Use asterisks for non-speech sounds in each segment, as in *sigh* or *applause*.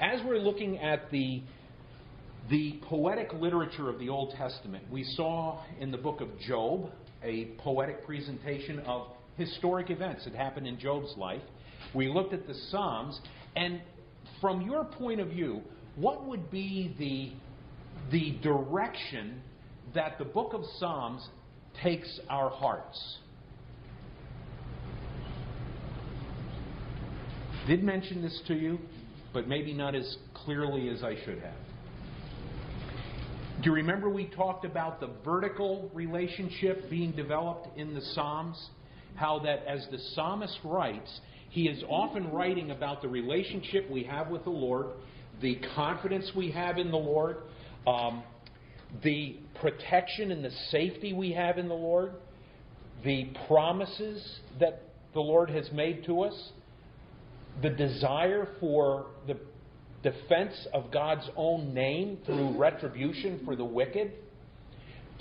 as we're looking at the the poetic literature of the Old Testament, we saw in the book of Job a poetic presentation of historic events that happened in Job's life. We looked at the Psalms, and from your point of view, what would be the, the direction that the book of Psalms takes our hearts? Did mention this to you, but maybe not as clearly as I should have. Do you remember we talked about the vertical relationship being developed in the Psalms? How that as the psalmist writes, he is often writing about the relationship we have with the Lord, the confidence we have in the Lord, um, the protection and the safety we have in the Lord, the promises that the Lord has made to us, the desire for the defense of God's own name through retribution for the wicked.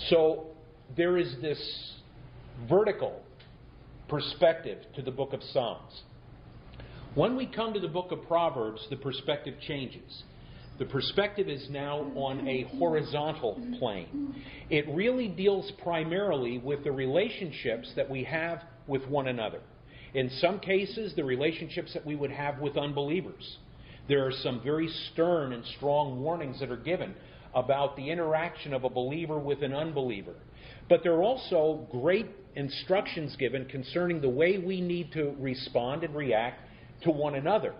So there is this vertical perspective to the book of Psalms. When we come to the book of Proverbs, the perspective changes. The perspective is now on a horizontal plane. It really deals primarily with the relationships that we have with one another. In some cases, the relationships that we would have with unbelievers. There are some very stern and strong warnings that are given about the interaction of a believer with an unbeliever. But there are also great instructions given concerning the way we need to respond and react to one another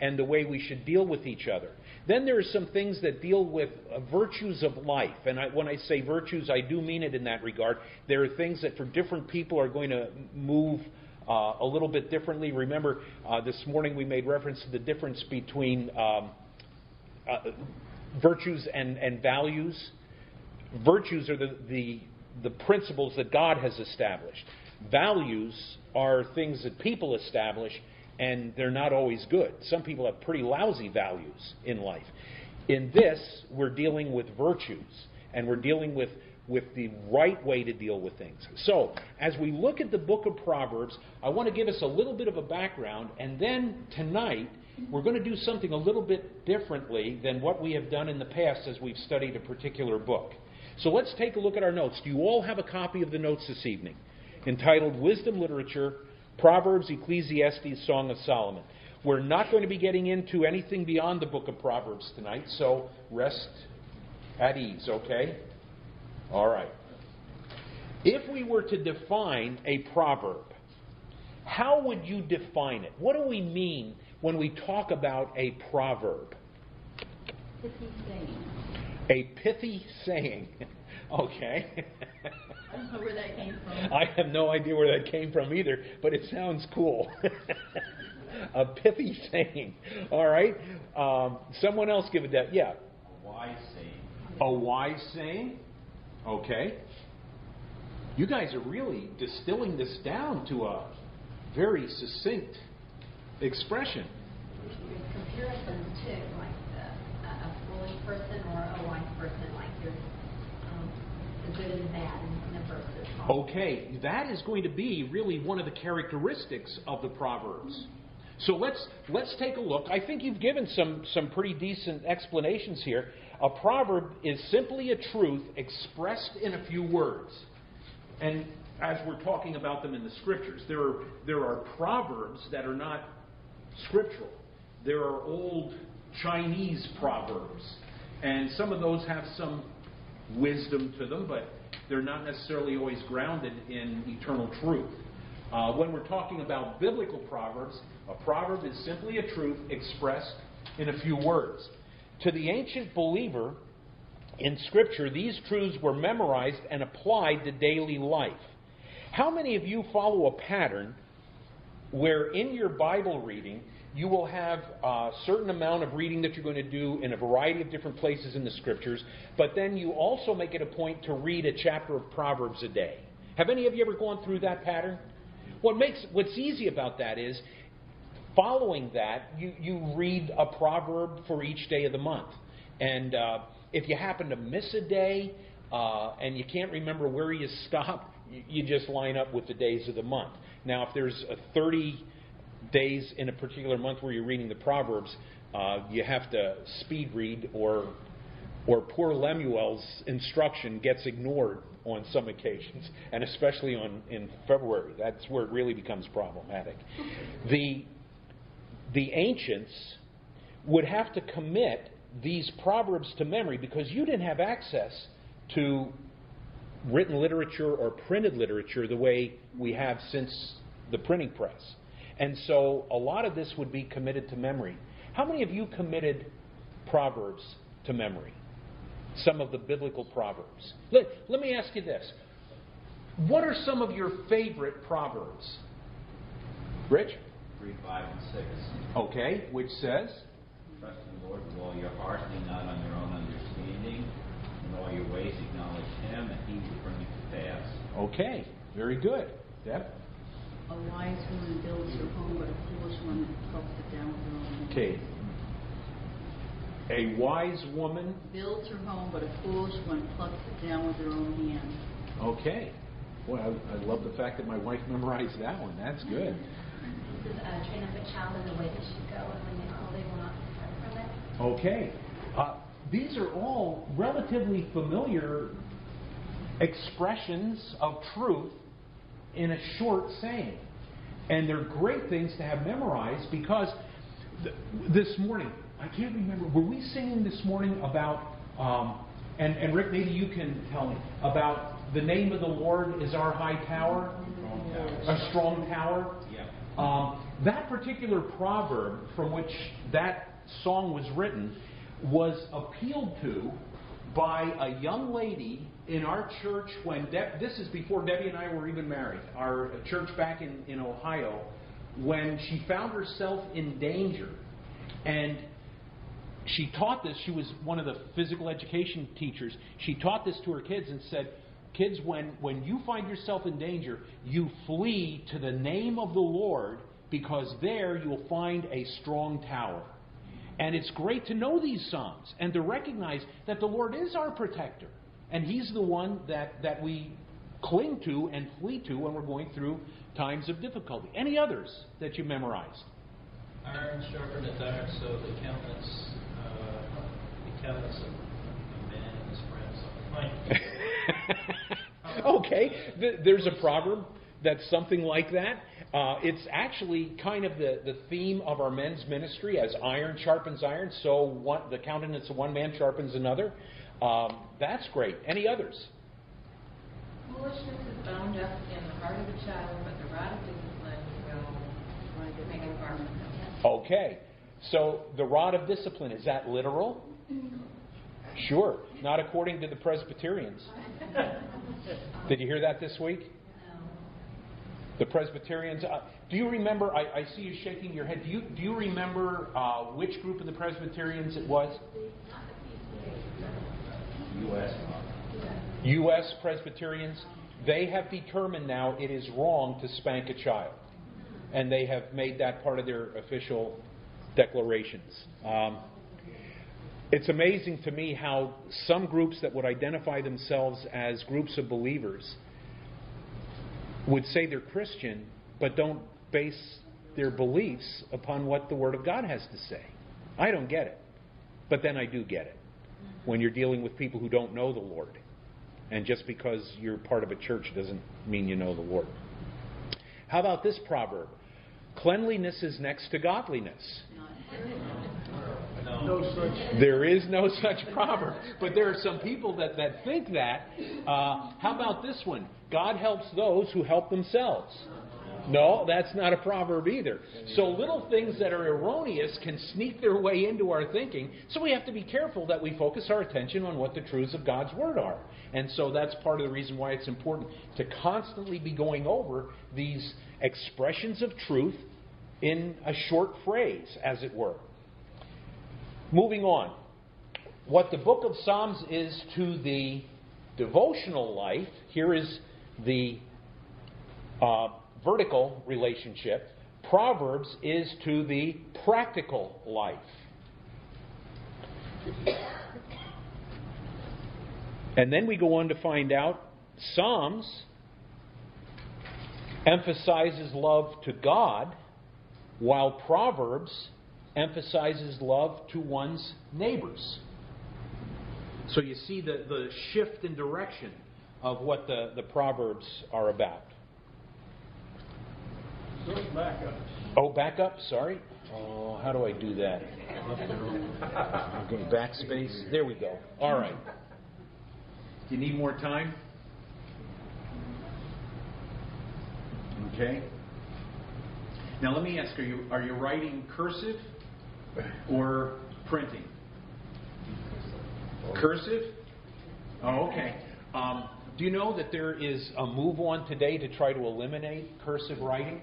and the way we should deal with each other. Then there are some things that deal with uh, virtues of life. And I, when I say virtues, I do mean it in that regard. There are things that for different people are going to move uh, a little bit differently. Remember, uh, this morning we made reference to the difference between um, uh, virtues and, and values. Virtues are the, the, the principles that God has established. Values are things that people establish, and they're not always good. Some people have pretty lousy values in life. In this, we're dealing with virtues, and we're dealing with with the right way to deal with things. So, as we look at the book of Proverbs, I want to give us a little bit of a background, and then tonight we're going to do something a little bit differently than what we have done in the past as we've studied a particular book. So, let's take a look at our notes. Do you all have a copy of the notes this evening? Entitled Wisdom Literature, Proverbs, Ecclesiastes, Song of Solomon. We're not going to be getting into anything beyond the book of Proverbs tonight, so rest at ease, okay? All right. If we were to define a proverb, how would you define it? What do we mean when we talk about a proverb? Pithy saying. A pithy saying. *laughs* okay. I don't know where that came from. *laughs* I have no idea where that came from either, but it sounds cool. *laughs* a pithy saying. All right. Um, someone else give it that. Yeah. A wise saying. A wise saying. Okay? You guys are really distilling this down to a very succinct expression. Comparison to like the, a foolish person or a wise person, like there's um, the good and the bad in the verses. Okay, that is going to be really one of the characteristics of the Proverbs. So let's let's take a look. I think you've given some some pretty decent explanations here. A proverb is simply a truth expressed in a few words. And as we're talking about them in the scriptures, there are, there are proverbs that are not scriptural. There are old Chinese proverbs. And some of those have some wisdom to them, but they're not necessarily always grounded in eternal truth. Uh, when we're talking about biblical proverbs, a proverb is simply a truth expressed in a few words. To the ancient believer in Scripture, these truths were memorized and applied to daily life. How many of you follow a pattern where in your Bible reading you will have a certain amount of reading that you're going to do in a variety of different places in the Scriptures, but then you also make it a point to read a chapter of Proverbs a day? Have any of you ever gone through that pattern? What makes what's easy about that is following that, you, you read a proverb for each day of the month. And uh, if you happen to miss a day uh, and you can't remember where you stopped, you, just line up with the days of the month. Now, if there's a 30 days in a particular month where you're reading the Proverbs, uh, you have to speed read, or or poor Lemuel's instruction gets ignored on some occasions, and especially on in February. That's where it really becomes problematic. The the ancients would have to commit these proverbs to memory because you didn't have access to written literature or printed literature the way we have since the printing press. And so a lot of this would be committed to memory. How many of you committed Proverbs to memory? Some of the biblical Proverbs. Let, let me ask you this. What are some of your favorite Proverbs? Rich? 3, 5, and 6. Okay, which says? Trust in the Lord with all your heart, lean not on your own understanding. In all your ways acknowledge Him, and He will bring it to pass. Okay, very good. Deb? A wise woman builds her home, but a foolish one plucks it down with her own hands. Okay. A wise woman. Builds her home, but a foolish one plucks it down with her own hands. Okay. Boy, I, I love the fact that my wife memorized that one. That's good. This is uh, train up a child in the way they should go, and when they grow, they will not depart from it. Okay. Uh, these are all relatively familiar expressions of truth in a short saying. And they're great things to have memorized because th- this morning, I can't remember, were we singing this morning about, um, and, and Rick, maybe you can tell me, about the name of the Lord is our high tower? Strong tower. A strong tower? Um, that particular proverb from which that song was written was appealed to by a young lady in our church when Deb, this is before Debbie and I were even married. Our church back in, in Ohio, when she found herself in danger, and she taught this. She was one of the physical education teachers. She taught this to her kids and said, "Kids, when when you find yourself in danger, you flee to the name of the Lord." Because there you'll find a strong tower. And it's great to know these Psalms and to recognize that the Lord is our protector. And He's the one that, that we cling to and flee to when we're going through times of difficulty. Any others that you memorized? Iron sharpeneth iron, so the countenance, uh, the countenance of a man and his friends. Fine. *laughs* okay, th- there's a proverb that's something like that. Uh, it's actually kind of the, the theme of our men's ministry as iron sharpens iron, so one, the countenance of one man sharpens another. Um, that's great. Any others? Foolishness is bound up in the heart of a child, but the rod of discipline will make of him. Okay, so the rod of discipline, is that literal? Sure, not according to the Presbyterians. *laughs* Did you hear that this week? The Presbyterians. Uh, do you remember? I, I, see you shaking your head. Do you do you remember uh, which group of the Presbyterians it was? U.S. U.S. Presbyterians. They have determined now it is wrong to spank a child, and they have made that part of their official declarations. Um, it's amazing to me how some groups that would identify themselves as groups of believers would say they're Christian, but don't base their beliefs upon what the Word of God has to say. I don't get it. But then I do get it when you're dealing with people who don't know the Lord. And just because you're part of a church doesn't mean you know the Lord. How about this proverb? Cleanliness is next to godliness. No. There is no such proverb. But there are some people that, that think that. Uh, how about this one? God helps those who help themselves. No, that's not a proverb either. So little things that are erroneous can sneak their way into our thinking. So we have to be careful that we focus our attention on what the truths of God's Word are. And so that's part of the reason why it's important to constantly be going over these expressions of truth in a short phrase, as it were. Moving on. What the book of Psalms is to the devotional life, here is the uh, vertical relationship. Proverbs is to the practical life. And then we go on to find out Psalms emphasizes love to God, while Proverbs emphasizes love to one's neighbors. So you see the, the shift in direction of what the, the Proverbs are about. Oh, back up, sorry. Oh, how do I do that? *laughs* Okay, backspace. There we go. All right. Do you need more time? Okay. Now let me ask: Are you are you writing cursive or printing? Cursive. Oh, okay. Um, do you know that there is a move on today to try to eliminate cursive writing?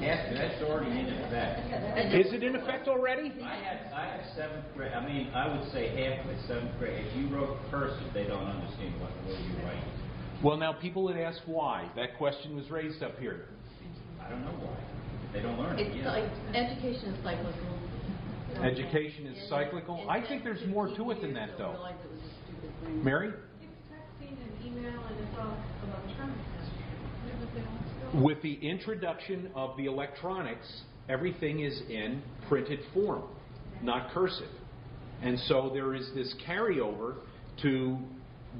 Yes, that's already in effect. Is it in effect already? I had, I had seventh grade, I mean, I would say half of it, seventh grade. If you wrote cursive, they don't understand what, what you're writing. Well, now people had asked why. That question was raised up here. I don't know why. They don't learn it, It's yeah. like, education is cyclical. Education is cyclical. I think there's more to it than that, though. realize it was a stupid thing. Mary? It's texting and email and it's all electronic. Yeah, but they don't still- With the introduction of the electronics, everything is in printed form, not cursive. And so there is this carryover to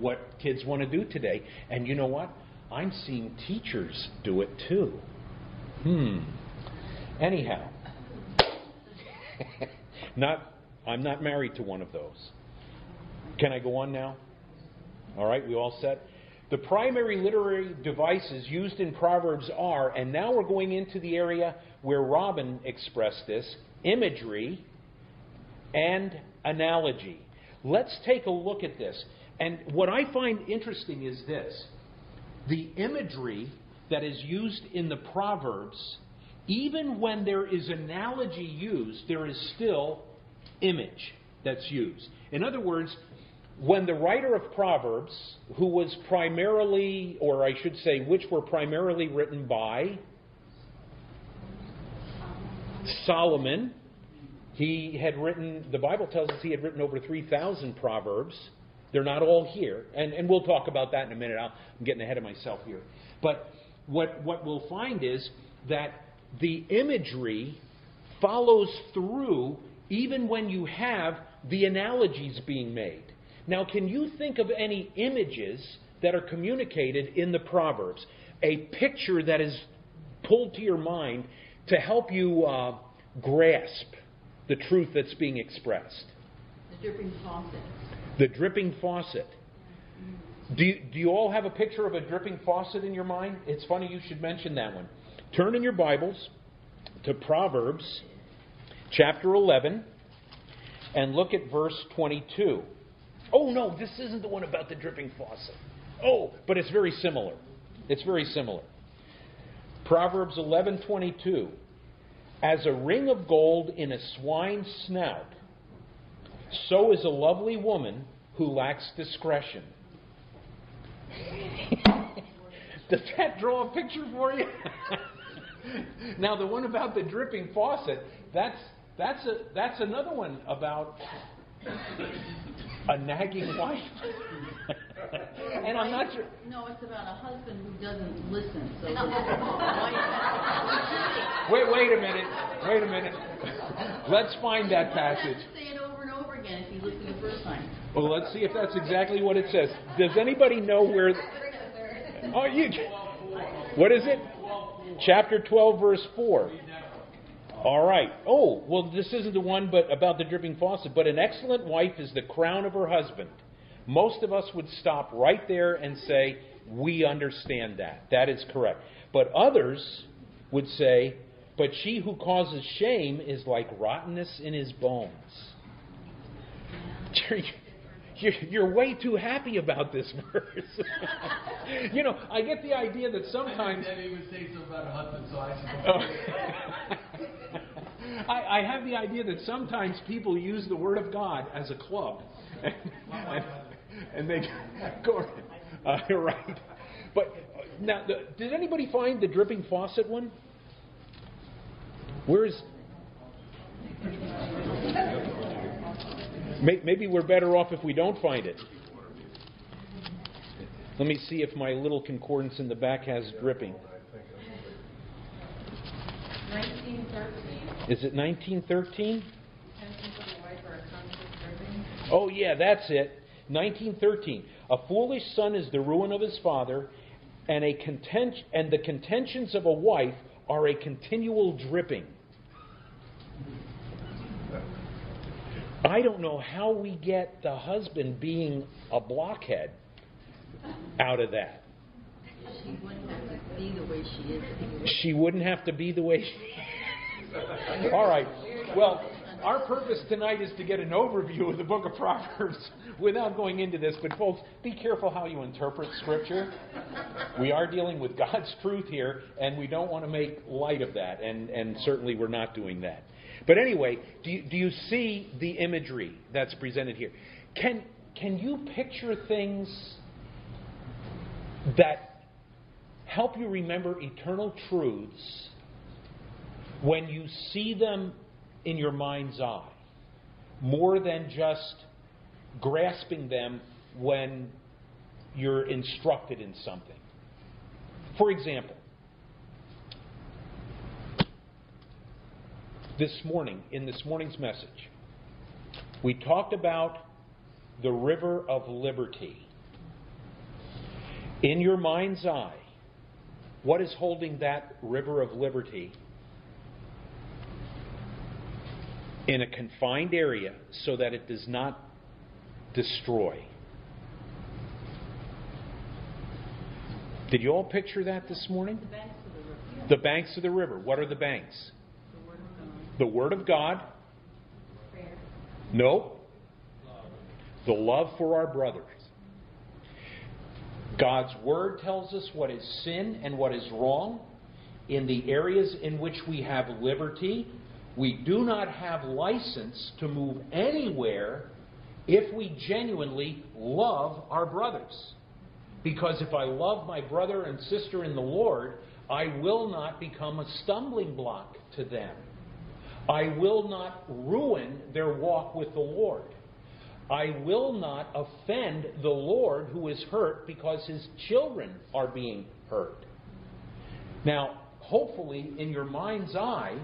what kids want to do today. And you know what? I'm seeing teachers do it too. Hmm. Anyhow, *laughs* not I'm not married to one of those. Can I go on now? All right, we all set? The primary literary devices used in Proverbs are, and now we're going into the area where Robin expressed this imagery and analogy. Let's take a look at this. And what I find interesting is this the imagery that is used in the Proverbs, even when there is analogy used, there is still image that's used. In other words, when the writer of Proverbs, who was primarily, or I should say, which were primarily written by Solomon, he had written, the Bible tells us he had written over 3,000 Proverbs. They're not all here. And, and we'll talk about that in a minute. I'll, I'm getting ahead of myself here. But what, what we'll find is that the imagery follows through even when you have the analogies being made. Now, can you think of any images that are communicated in the Proverbs? A picture that is pulled to your mind to help you uh, grasp the truth that's being expressed. The dripping faucet. The dripping faucet. Do you, do you all have a picture of a dripping faucet in your mind? It's funny you should mention that one. Turn in your Bibles to Proverbs chapter 11 and look at verse 22. Oh, no, this isn't the one about the dripping faucet. Oh, but it's very similar. It's very similar. Proverbs 11:22 As a ring of gold in a swine's snout so is a lovely woman who lacks discretion. *laughs* Does that draw a picture for you? *laughs* *laughs* now, the one about the dripping faucet, that's, that's, a, that's another one about a nagging wife. *laughs* and I'm not sure. No, it's about a husband who doesn't listen. So *laughs* Wait, wait a minute. Wait a minute. Let's find that passage. Say it over and over again if you listen the first time. Well, let's see if that's exactly what it says. Does anybody know where? Oh, you. What is it? Chapter 12, verse 4. All right. Oh, well, this isn't the one but about the dripping faucet. But an excellent wife is the crown of her husband. Most of us would stop right there and say, We understand that. That is correct. But others would say, But she who causes shame is like rottenness in his bones. *laughs* You're, you're way too happy about this verse. *laughs* you know, I get the idea that sometimes. He would say something about a husband, so I. I, I have the idea that sometimes people use the Word of God as a club. and, *laughs* and they go. Uh, *laughs* right. But now, the, did anybody find the dripping faucet one? Where's. May- Maybe we're better off if we don't find it. Let me see if my little concordance in the back has dripping. Is it 1913? Intentions of the wife are a constant driven. Oh, yeah, that's it. 1913. A foolish son is the ruin of his father, and, a content- and the contentions of a wife are a continual dripping. I don't know how we get the husband being a blockhead out of that. She wouldn't have to be the way she is anyway. She wouldn't have to be the way she. All right. Well, our purpose tonight is to get an overview of the book of Proverbs *laughs* without going into this. But, folks, be careful how you interpret Scripture. We are dealing with God's truth here, and we don't want to make light of that, and, and certainly we're not doing that. But anyway, do you, do you see the imagery that's presented here? Can, can you picture things that help you remember eternal truths when you see them in your mind's eye, more than just grasping them when you're instructed in something. For example, this morning, in this morning's message, we talked about the river of liberty. In your mind's eye, what is holding that river of liberty in a confined area so that it does not destroy? Did you all picture that this morning? The banks of the river, banks of the river. What are the banks? the word of God. The Word of God? No. The love for our brothers. God's Word tells us what is sin and what is wrong. In the areas in which we have liberty, we do not have license to move anywhere if we genuinely love our brothers. Because if I love my brother and sister in the Lord, I will not become a stumbling block to them. I will not ruin their walk with the Lord. I will not offend the Lord who is hurt because his children are being hurt. Now, hopefully, in your mind's eye,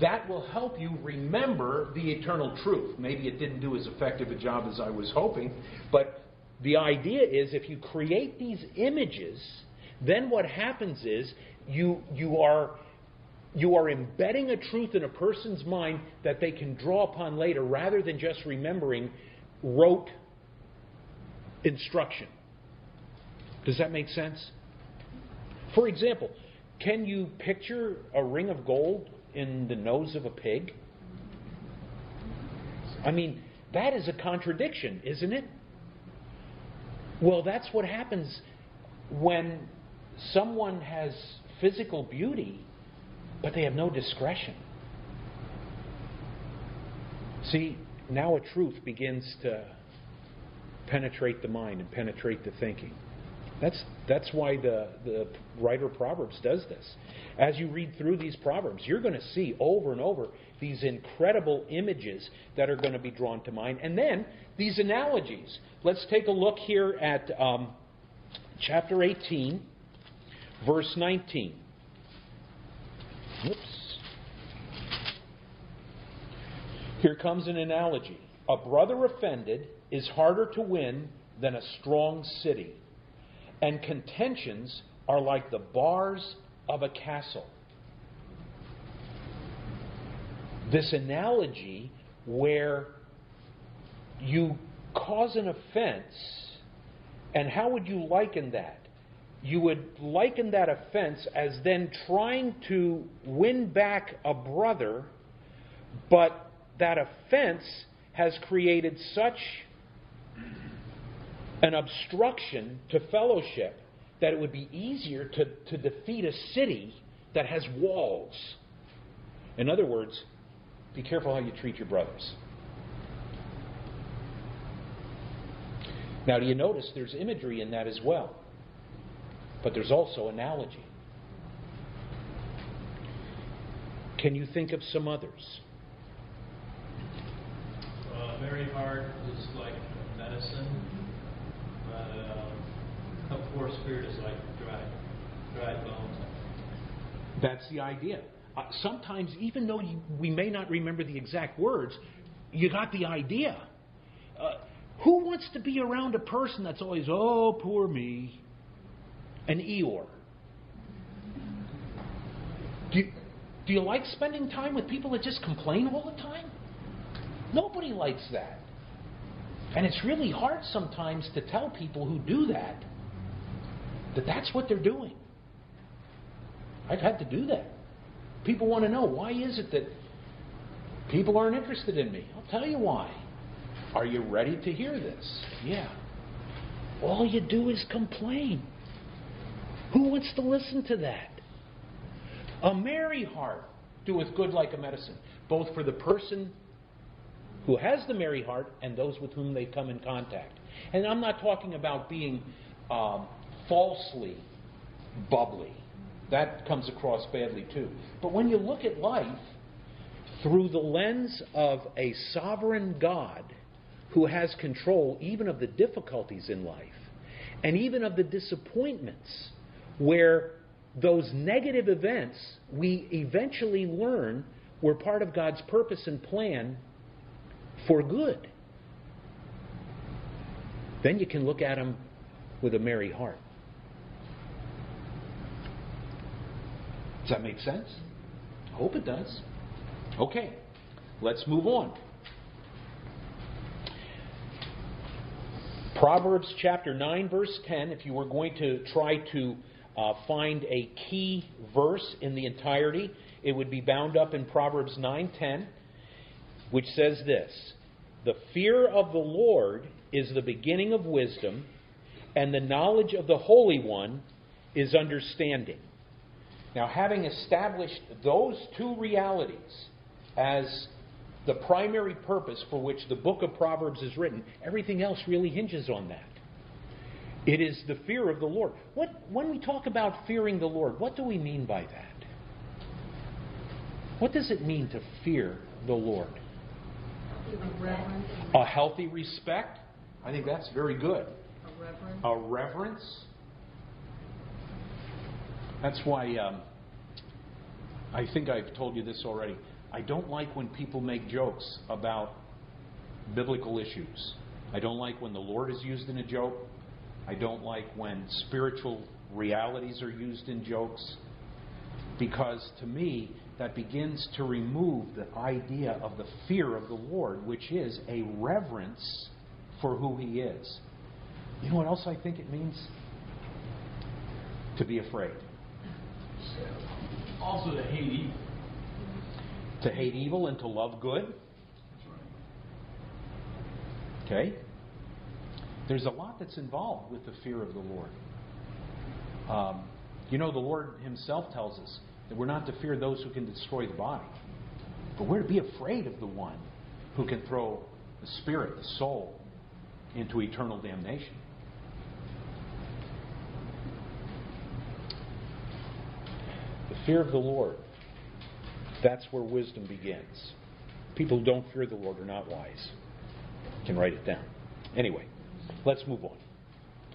that will help you remember the eternal truth. Maybe it didn't do as effective a job as I was hoping, but the idea is if you create these images, then what happens is you, you are you are embedding a truth in a person's mind that they can draw upon later rather than just remembering rote instruction. Does that make sense? For example, can you picture a ring of gold in the nose of a pig? I mean, that is a contradiction, isn't it? Well, that's what happens when someone has physical beauty but they have no discretion. See, now a truth begins to penetrate the mind and penetrate the thinking. That's, that's why the, the writer of Proverbs does this. As you read through these Proverbs, you're going to see over and over these incredible images that are going to be drawn to mind. And then these analogies. Let's take a look here at um, chapter 18, verse 19. Whoops. Here comes an analogy. A brother offended is harder to win than a strong city, and contentions are like the bars of a castle. This analogy where you cause an offense, and how would you liken that? You would liken that offense as then trying to win back a brother, but that offense has created such an obstruction to fellowship that it would be easier to, to defeat a city that has walls. In other words, be careful how you treat your brothers. Now, do you notice there's imagery in that as well? But there's also analogy. Can you think of some others? Uh, very hard is like medicine, but um, a poor spirit is like dry, dry bones. That's the idea. uh, sometimes, even though you, we may not remember the exact words, you got the idea. Uh, who wants to be around a person that's always, oh, poor me? An Eeyore. Do you, do you like spending time with people that just complain all the time? Nobody likes that. And it's really hard sometimes to tell people who do that that that's what they're doing. I've had to do that. People want to know why is it that people aren't interested in me? I'll tell you why. Are you ready to hear this? Yeah. All you do is complain. Who wants to listen to that? A merry heart doeth good like a medicine, both for the person who has the merry heart and those with whom they come in contact. And I'm not talking about being um, falsely bubbly. That comes across badly too. But when you look at life through the lens of a sovereign God who has control even of the difficulties in life and even of the disappointments where those negative events we eventually learn were part of God's purpose and plan for good. Then you can look at them with a merry heart. Does that make sense? I hope it does. Okay, let's move on. Proverbs chapter 9, verse 10, if you were going to try to uh, find a key verse in the entirety, it would be bound up in Proverbs 9:10, which says this: "The fear of the Lord is the beginning of wisdom, and the knowledge of the Holy One is understanding." Now, having established those two realities as the primary purpose for which the book of Proverbs is written, everything else really hinges on that. It is the fear of the Lord. What, when we talk about fearing the Lord, what do we mean by that? What does it mean to fear the Lord? A. Healthy respect? I think that's very good. A reverence. A reverence? That's why um, I think I've told you this already. I don't like when people make jokes about biblical issues. I don't like when the Lord is used in a joke. I don't like when spiritual realities are used in jokes. Because to me, that begins to remove the idea of the fear of the Lord, which is a reverence for who He is. You know what else I think it means? To be afraid. Also to hate evil. To hate evil and to love good. That's right. Okay? There's a lot that's involved with the fear of the Lord. Um, you know, the Lord Himself tells us that we're not to fear those who can destroy the body, but we're to be afraid of the one who can throw the spirit, the soul, into eternal damnation. The fear of the Lord, that's where wisdom begins. People who don't fear the Lord are not wise. You can write it down. Anyway, let's move on.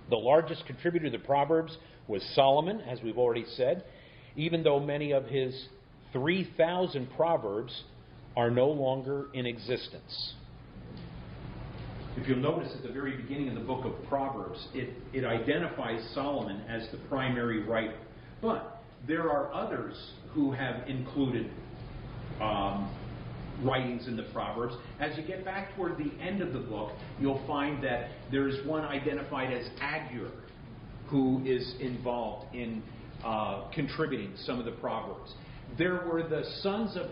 The largest contributor to the Proverbs was Solomon, as we've already said, even though many of his 3,000 Proverbs are no longer in existence. If you'll notice at the very beginning of the book of Proverbs, it, it identifies Solomon as the primary writer. But there are others who have included um, writings in the Proverbs. As you get back toward the end of the book, you'll find that there's one identified as Agur, who is involved in uh, contributing some of the Proverbs. There were the sons of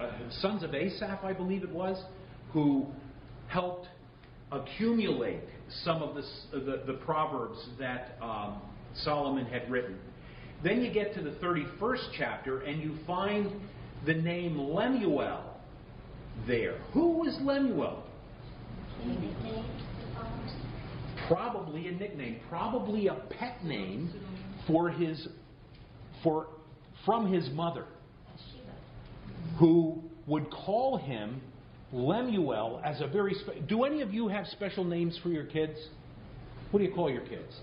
uh, sons of Asaph, I believe it was, who helped accumulate some of the, the, the Proverbs that um, Solomon had written. Then you get to the 31st chapter and you find the name Lemuel there. Who was Lemuel? Probably a nickname, probably a pet name for his for from his mother, who would call him Lemuel as a very. Spe- do any of you have special names for your kids? What do you call your kids?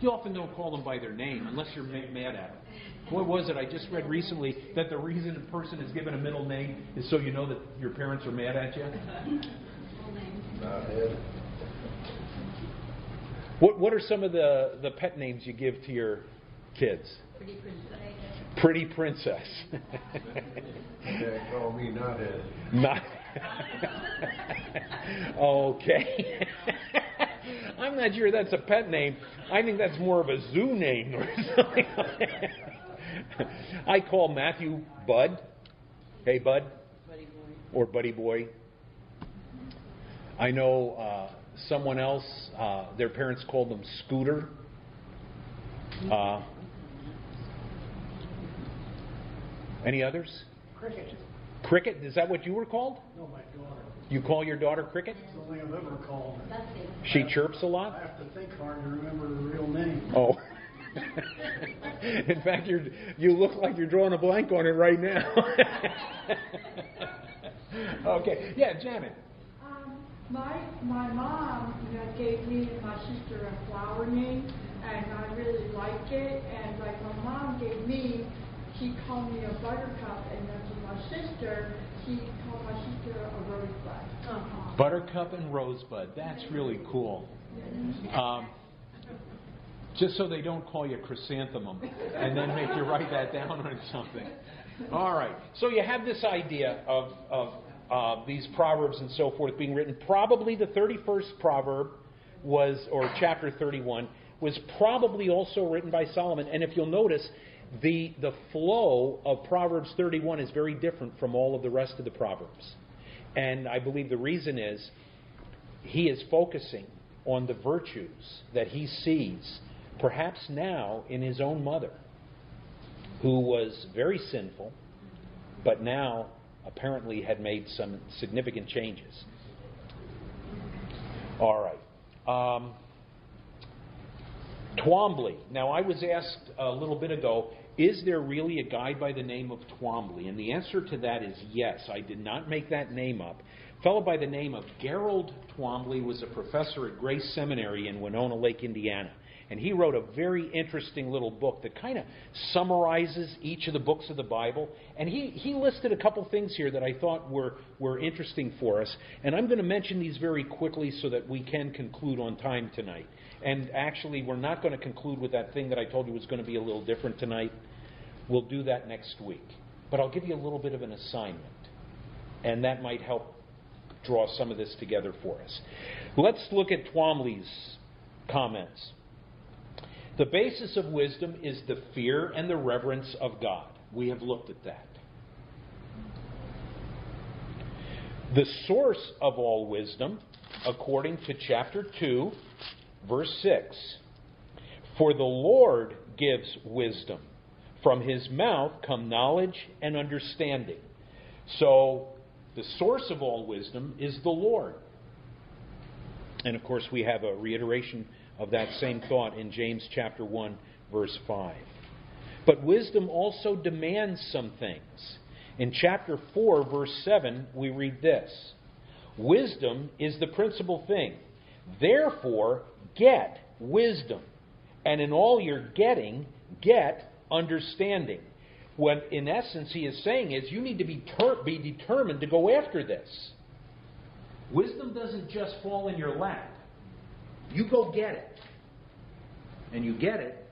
You often don't call them by their name unless you're ma- mad at them. What was it? I just read recently that the reason a person is given a middle name is so you know that your parents are mad at you. Full *laughs* name. Not What What are some of the the pet names you give to your kids? Pretty princess. Pretty princess. Dad called me not Ed. Not. okay. I'm not sure that's a pet name. I think that's more of a zoo name or something. *laughs* I call Matthew Bud. Hey, Bud. Buddy boy. Or Buddy Boy. I know uh, someone else, uh, their parents called them Scooter. Uh, any others? Cricket. Cricket? Is that what you were called? No, my daughter. You call your daughter Cricket? It's the only I've ever called her. That's. She chirps a lot? I have to think hard to remember her real name. Oh. *laughs* *laughs* *laughs* In fact, you're, you look like you're drawing a blank on it right now. *laughs* okay. Yeah, Janet. Um, my my mom you know, gave me and my sister a flower name, and I really liked it. And like my mom gave me, she called me a buttercup, and then to my sister, she called my sister a rosebud. Uh-huh. Buttercup and Rosebud. That's really cool. Um, just so they don't call you chrysanthemum and then make you write that down on something. All right. So you have this idea of, of uh, these proverbs and so forth being written. Probably the 31st proverb was, or chapter 31, was probably also written by Solomon. And if you'll notice, the, the flow of Proverbs 31 is very different from all of the rest of the Proverbs. And I believe the reason is he is focusing on the virtues that he sees, perhaps now in his own mother, who was very sinful, but now apparently had made some significant changes. All right. Um, Twombly. Now, I was asked a little bit ago, is there really a guy by the name of Twombly? And the answer to that is yes. I did not make that name up. A fellow by the name of Gerald Twombly was a professor at Grace Seminary in Winona Lake, Indiana. And he wrote a very interesting little book that kind of summarizes each of the books of the Bible. And he, he listed a couple things here that I thought were, were interesting for us. And I'm going to mention these very quickly so that we can conclude on time tonight. And actually, we're not going to conclude with that thing that I told you was going to be a little different tonight. We'll do that next week. But I'll give you a little bit of an assignment. And that might help draw some of this together for us. Let's look at Twombly's comments. The basis of wisdom is the fear and the reverence of God. We have looked at that. The source of all wisdom, according to chapter 2, verse 6 For the Lord gives wisdom. From his mouth come knowledge and understanding. So, the source of all wisdom is the Lord. And of course, we have a reiteration of that same thought in James chapter 1 verse 5. But wisdom also demands some things. In chapter 4 verse 7 we read this. Wisdom is the principal thing. Therefore get wisdom. And in all you're getting, get understanding. What in essence he is saying is you need to be, ter- be determined to go after this. Wisdom doesn't just fall in your lap. You go get it. And you get it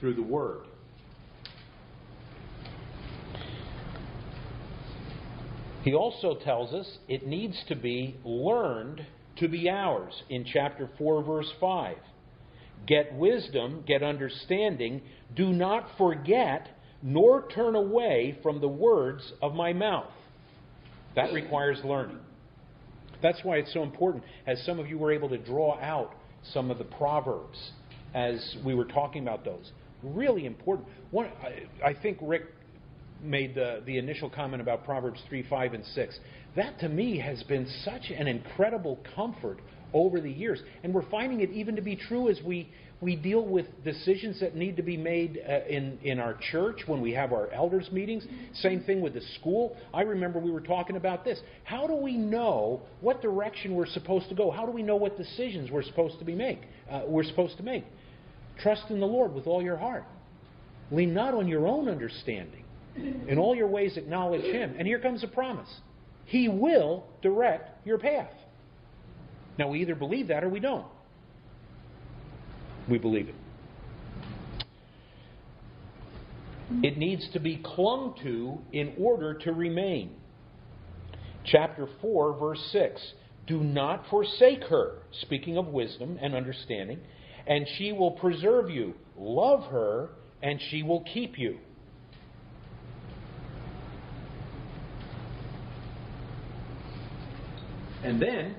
through the Word. He also tells us it needs to be learned to be ours in chapter 4, verse 5. Get wisdom, get understanding, do not forget nor turn away from the words of my mouth. That requires learning. That's why it's so important, as some of you were able to draw out some of the proverbs as we were talking about those. Really important. One, I, I think Rick made the, the initial comment about Proverbs 3, 5, and 6. That to me has been such an incredible comfort over the years. And we're finding it even to be true as we, we deal with decisions that need to be made uh, in, in our church when we have our elders' meetings. Same thing with the school. I remember we were talking about this. How do we know what direction we're supposed to go? How do we know what decisions we're supposed to be make? Uh, we're supposed to make. Trust in the Lord with all your heart. Lean not on your own understanding. In all your ways, acknowledge Him. And here comes a promise He will direct your path. Now, we either believe that or we don't. We believe it. It needs to be clung to in order to remain. Chapter 4, verse 6. Do not forsake her, speaking of wisdom and understanding, and she will preserve you. Love her, and she will keep you. And then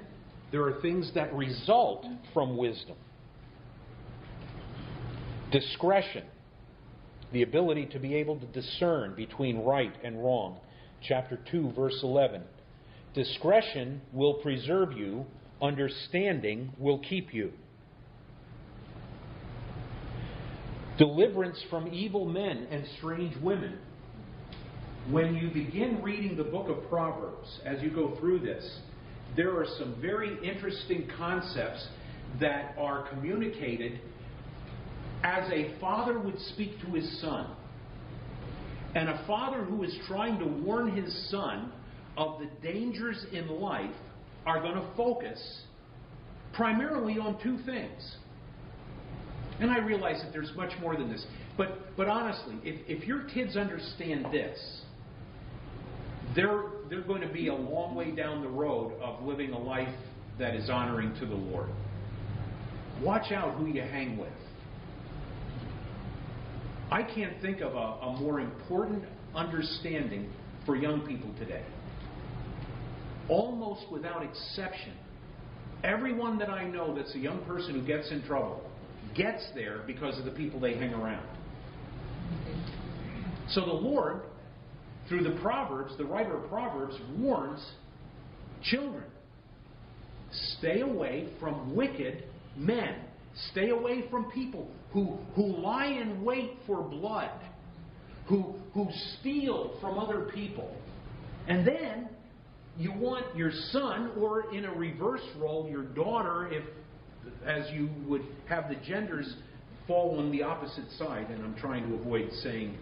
there are things that result from wisdom discretion, the ability to be able to discern between right and wrong. Chapter 2, verse 11. Discretion will preserve you, understanding will keep you. Deliverance from evil men and strange women. When you begin reading the book of Proverbs, as you go through this, there are some very interesting concepts that are communicated as a father would speak to his son. And a father who is trying to warn his son of the dangers in life are going to focus primarily on two things. And I realize that there's much more than this. But, but honestly, if, if your kids understand this, they're, they're going to be a long way down the road of living a life that is honoring to the Lord. Watch out who you hang with. I can't think of a, a more important understanding for young people today. Almost without exception, everyone that I know that's a young person who gets in trouble gets there because of the people they hang around. So the Lord, through the Proverbs, the writer of Proverbs warns children stay away from wicked men. Stay away from people who, who lie in wait for blood, who, who steal from other people. And then you want your son, or in a reverse role, your daughter, if as you would have the genders fall on the opposite side, and I'm trying to avoid saying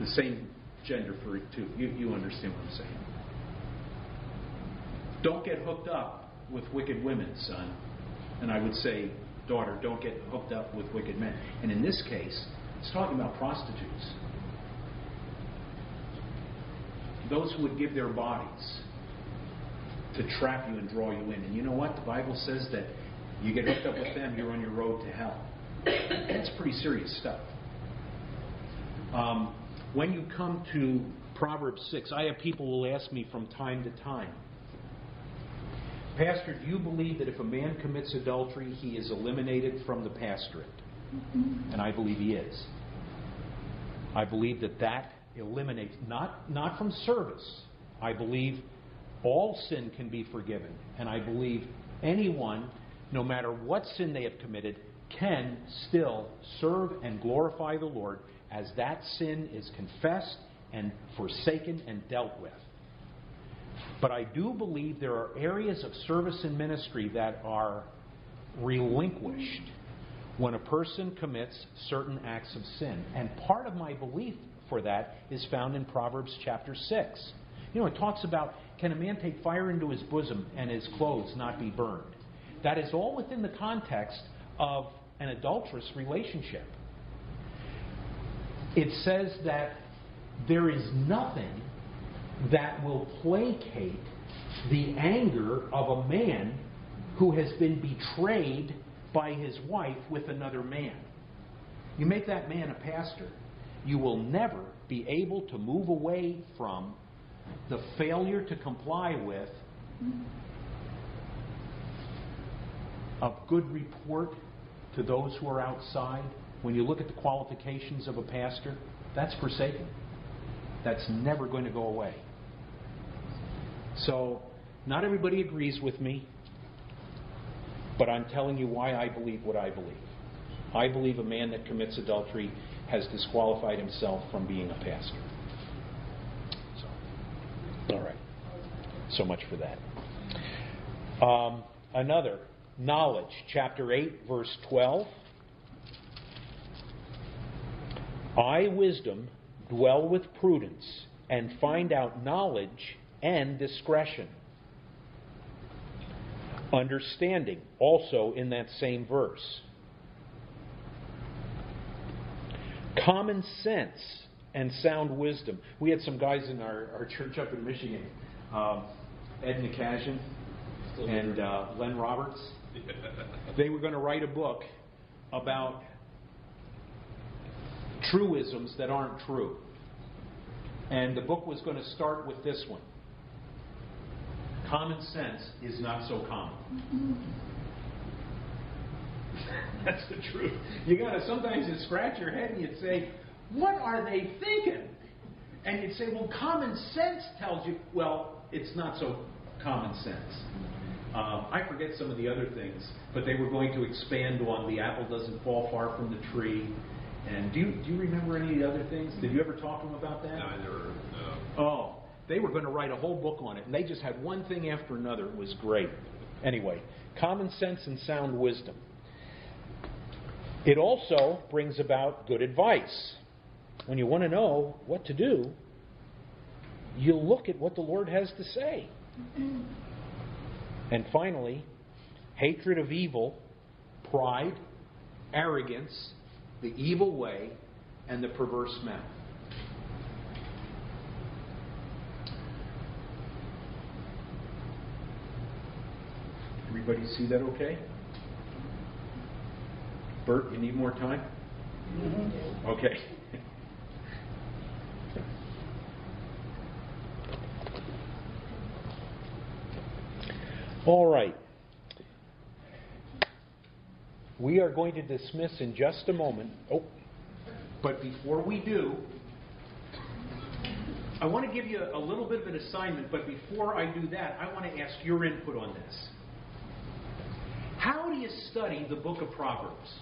the same gender for it too. You, you understand what I'm saying. Don't get hooked up with wicked women, son. And I would say, daughter, don't get hooked up with wicked men. And in this case, it's talking about prostitutes. Those who would give their bodies to trap you and draw you in. And you know what? The Bible says that you get hooked up with them, you're on your road to hell. That's pretty serious stuff. Um, when you come to Proverbs 6, I have people will ask me from time to time, Pastor, do you believe that if a man commits adultery, he is eliminated from the pastorate? And I believe he is. I believe that that eliminates, not, not from service. I believe all sin can be forgiven. And I believe anyone, no matter what sin they have committed, can still serve and glorify the Lord as that sin is confessed and forsaken and dealt with. But I do believe there are areas of service and ministry that are relinquished when a person commits certain acts of sin. And part of my belief for that is found in Proverbs chapter 6. You know, it talks about can a man take fire into his bosom and his clothes not be burned? That is all within the context of an adulterous relationship. It says that there is nothing that will placate the anger of a man who has been betrayed by his wife with another man. You make that man a pastor, you will never be able to move away from the failure to comply with a good report to those who are outside. When you look at the qualifications of a pastor, that's forsaken. That's never going to go away. So, not everybody agrees with me, but I'm telling you why I believe what I believe. I believe a man that commits adultery has disqualified himself from being a pastor. So, all right. So much for that. Um, another, knowledge, chapter 8, verse 12. I, wisdom, dwell with prudence and find out knowledge and discretion. Understanding, also in that same verse. Common sense and sound wisdom. We had some guys in our, our church up in Michigan, um, Ed Nikajian and uh, Len Roberts. *laughs* They were going to write a book about truisms that aren't true. And the book was going to start with this one Common sense is not so common. *laughs* That's the truth. You got to sometimes you scratch your head and you'd say, What are they thinking? And you'd say, Well, common sense tells you, well, it's not so common sense. Um, I forget some of the other things, but they were going to expand on the apple doesn't fall far from the tree. And do you, do you remember any of the other things? Did you ever talk to them about that? No, I never, no. Oh, they were going to write a whole book on it, and they just had one thing after another. It was great. Anyway, common sense and sound wisdom. It also brings about good advice. When you want to know what to do, you look at what the Lord has to say. And finally, hatred of evil, pride, arrogance, the evil way, and the perverse mouth. Everybody see that okay? Bert, you need more time? Mm-hmm. Okay. All right. We are going to dismiss in just a moment. Oh, but before we do, I want to give you a little bit of an assignment, but before I do that, I want to ask your input on this. How do you study the book of Proverbs?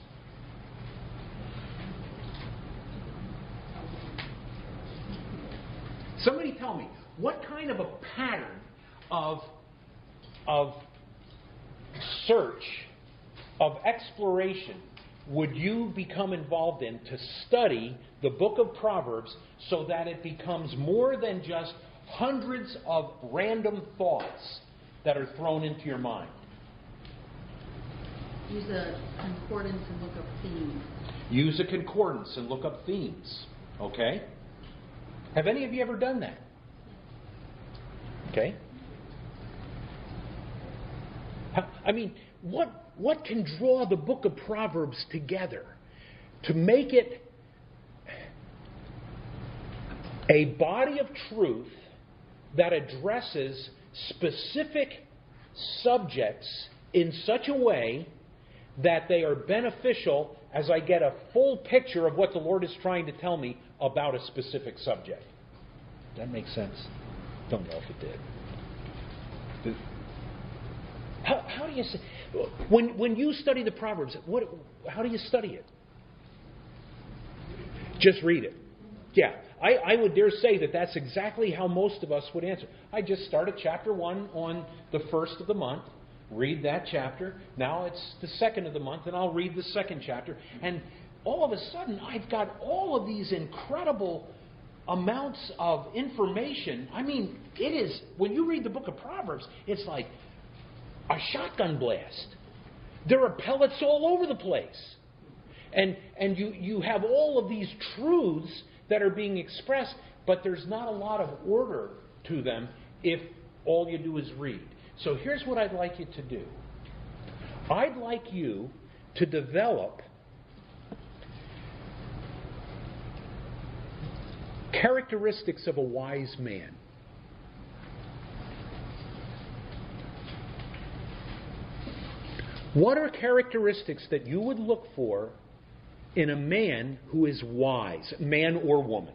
Somebody tell me, what kind of a pattern of, of search, of exploration, would you become involved in to study the book of Proverbs so that it becomes more than just hundreds of random thoughts that are thrown into your mind? Use a concordance and look up themes. Use a concordance and look up themes. Okay? Have any of you ever done that? Okay? I mean, what, what can draw the book of Proverbs together to make it a body of truth that addresses specific subjects in such a way that they are beneficial as I get a full picture of what the Lord is trying to tell me about a specific subject. That make sense? Don't know if it did. How, do you say, when when you study the Proverbs? What how do you study it? Just read it. Yeah, I, I would dare say that that's exactly how most of us would answer. I just started chapter one on the first of the month read that chapter. Now it's the second of the month, and I'll read the second chapter. And all of a sudden, I've got all of these incredible amounts of information. I mean, it is, when you read the book of Proverbs, it's like a shotgun blast. There are pellets all over the place. And, and you, you have all of these truths that are being expressed, but there's not a lot of order to them if all you do is read. So here's what I'd like you to do I'd like you to develop characteristics of a wise man. What are characteristics that you would look for in a man who is wise, man or woman?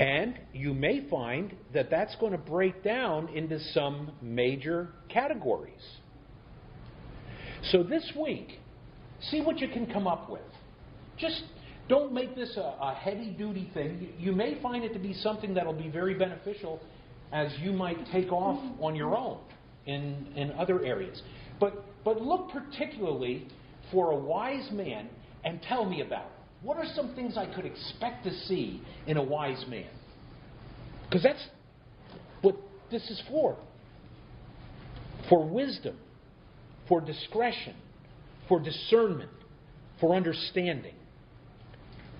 And you may find that that's going to break down into some major categories. So this week, see what you can come up with. Just don't make this a, a heavy duty thing. You may find it to be something that'll be very beneficial as you might take off on your own in, in other areas. But but look particularly for a wise man and tell me about it. What are some things I could expect to see in a wise man? Because that's what this is for for wisdom, for discretion, for discernment, for understanding.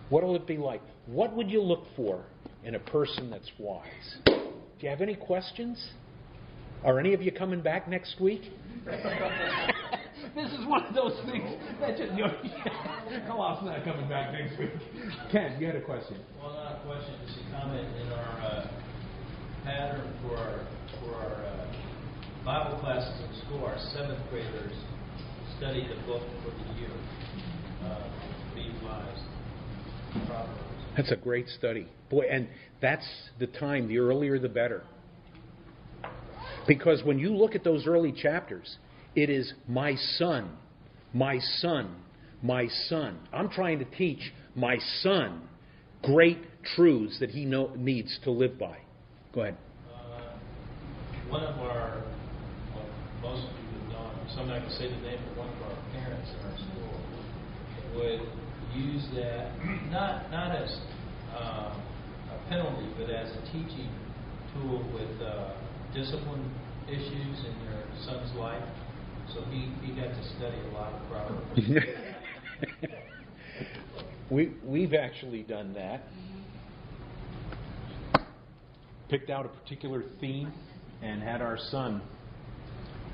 What will it be like? What would you look for in a person that's wise? Do you have any questions? Are any of you coming back next week? *laughs* this is one of those things that just, you know, *laughs* Kalof's not coming back next week. Ken, you had a question. Well, not a question, just a comment in our uh, pattern for our, for our uh, Bible classes in school, our seventh graders study the book for the year, uh, Be Wise, Proverbs. That's a great study. Boy, and that's the time, the earlier the better. Because when you look at those early chapters, it is my son, my son, my son. I'm trying to teach my son great truths that he know, needs to live by. Go ahead. Uh, one of our, well, most of you would know, I'm not going to say the name, but one of our parents in our school would use that not not as uh, a penalty, but as a teaching tool with uh, discipline issues in your son's life. So he, he got to study a lot of Proverbs. *laughs* we, we've actually done that. Picked out a particular theme and had our son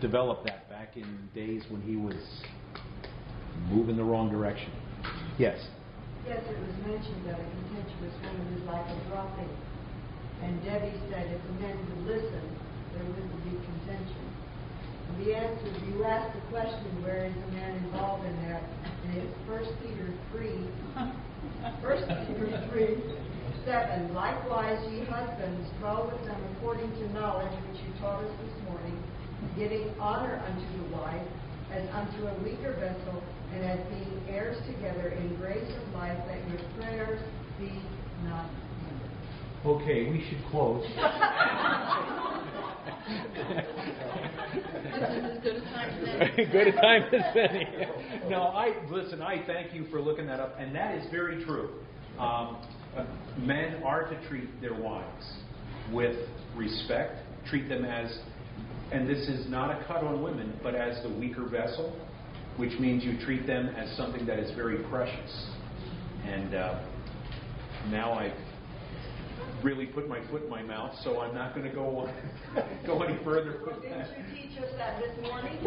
develop that back in days when he was moving the wrong direction. Yes. Yes, it was mentioned that a contentious woman is like a dropping. And Debbie said if the men would listen, there wouldn't be contention. And the answer, you asked the question, where is the man involved in that? And it's First Peter three, *laughs* First Peter three, seven. Likewise, ye husbands, dwell with them according to knowledge which you taught us this morning, giving honor unto the wife as unto a weaker vessel, and as being heirs together in grace of life, that your prayers be not hindered. Okay, we should close. *laughs* This is as good a time as any. *laughs* Good a time as any. No, I listen. I thank you for looking that up, and that is very true. Um, uh, men are to treat their wives with respect, treat them as, and this is not a cut on women, but as the weaker vessel, which means you treat them as something that is very precious. And uh, now I've really put my foot in my mouth, so I'm not going to go *laughs* go any further with Didn't that. you teach us that this morning?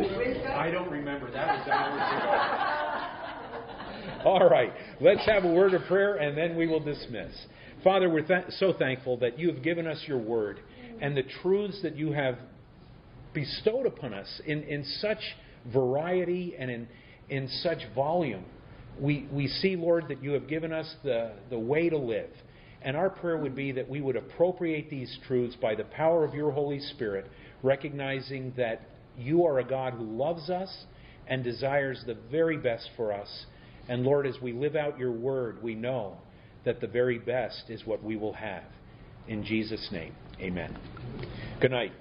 I don't remember. That was hours ago. *laughs* All right. Let's have a word of prayer and then we will dismiss. Father, we're th- so thankful that you have given us your word and the truths that you have bestowed upon us in, in such variety and in, in such volume. We, we see, Lord, that you have given us the, the way to live. And our prayer would be that we would appropriate these truths by the power of your Holy Spirit, recognizing that you are a God who loves us and desires the very best for us. And Lord, as we live out your word, we know that the very best is what we will have. In Jesus' name, amen. Good night.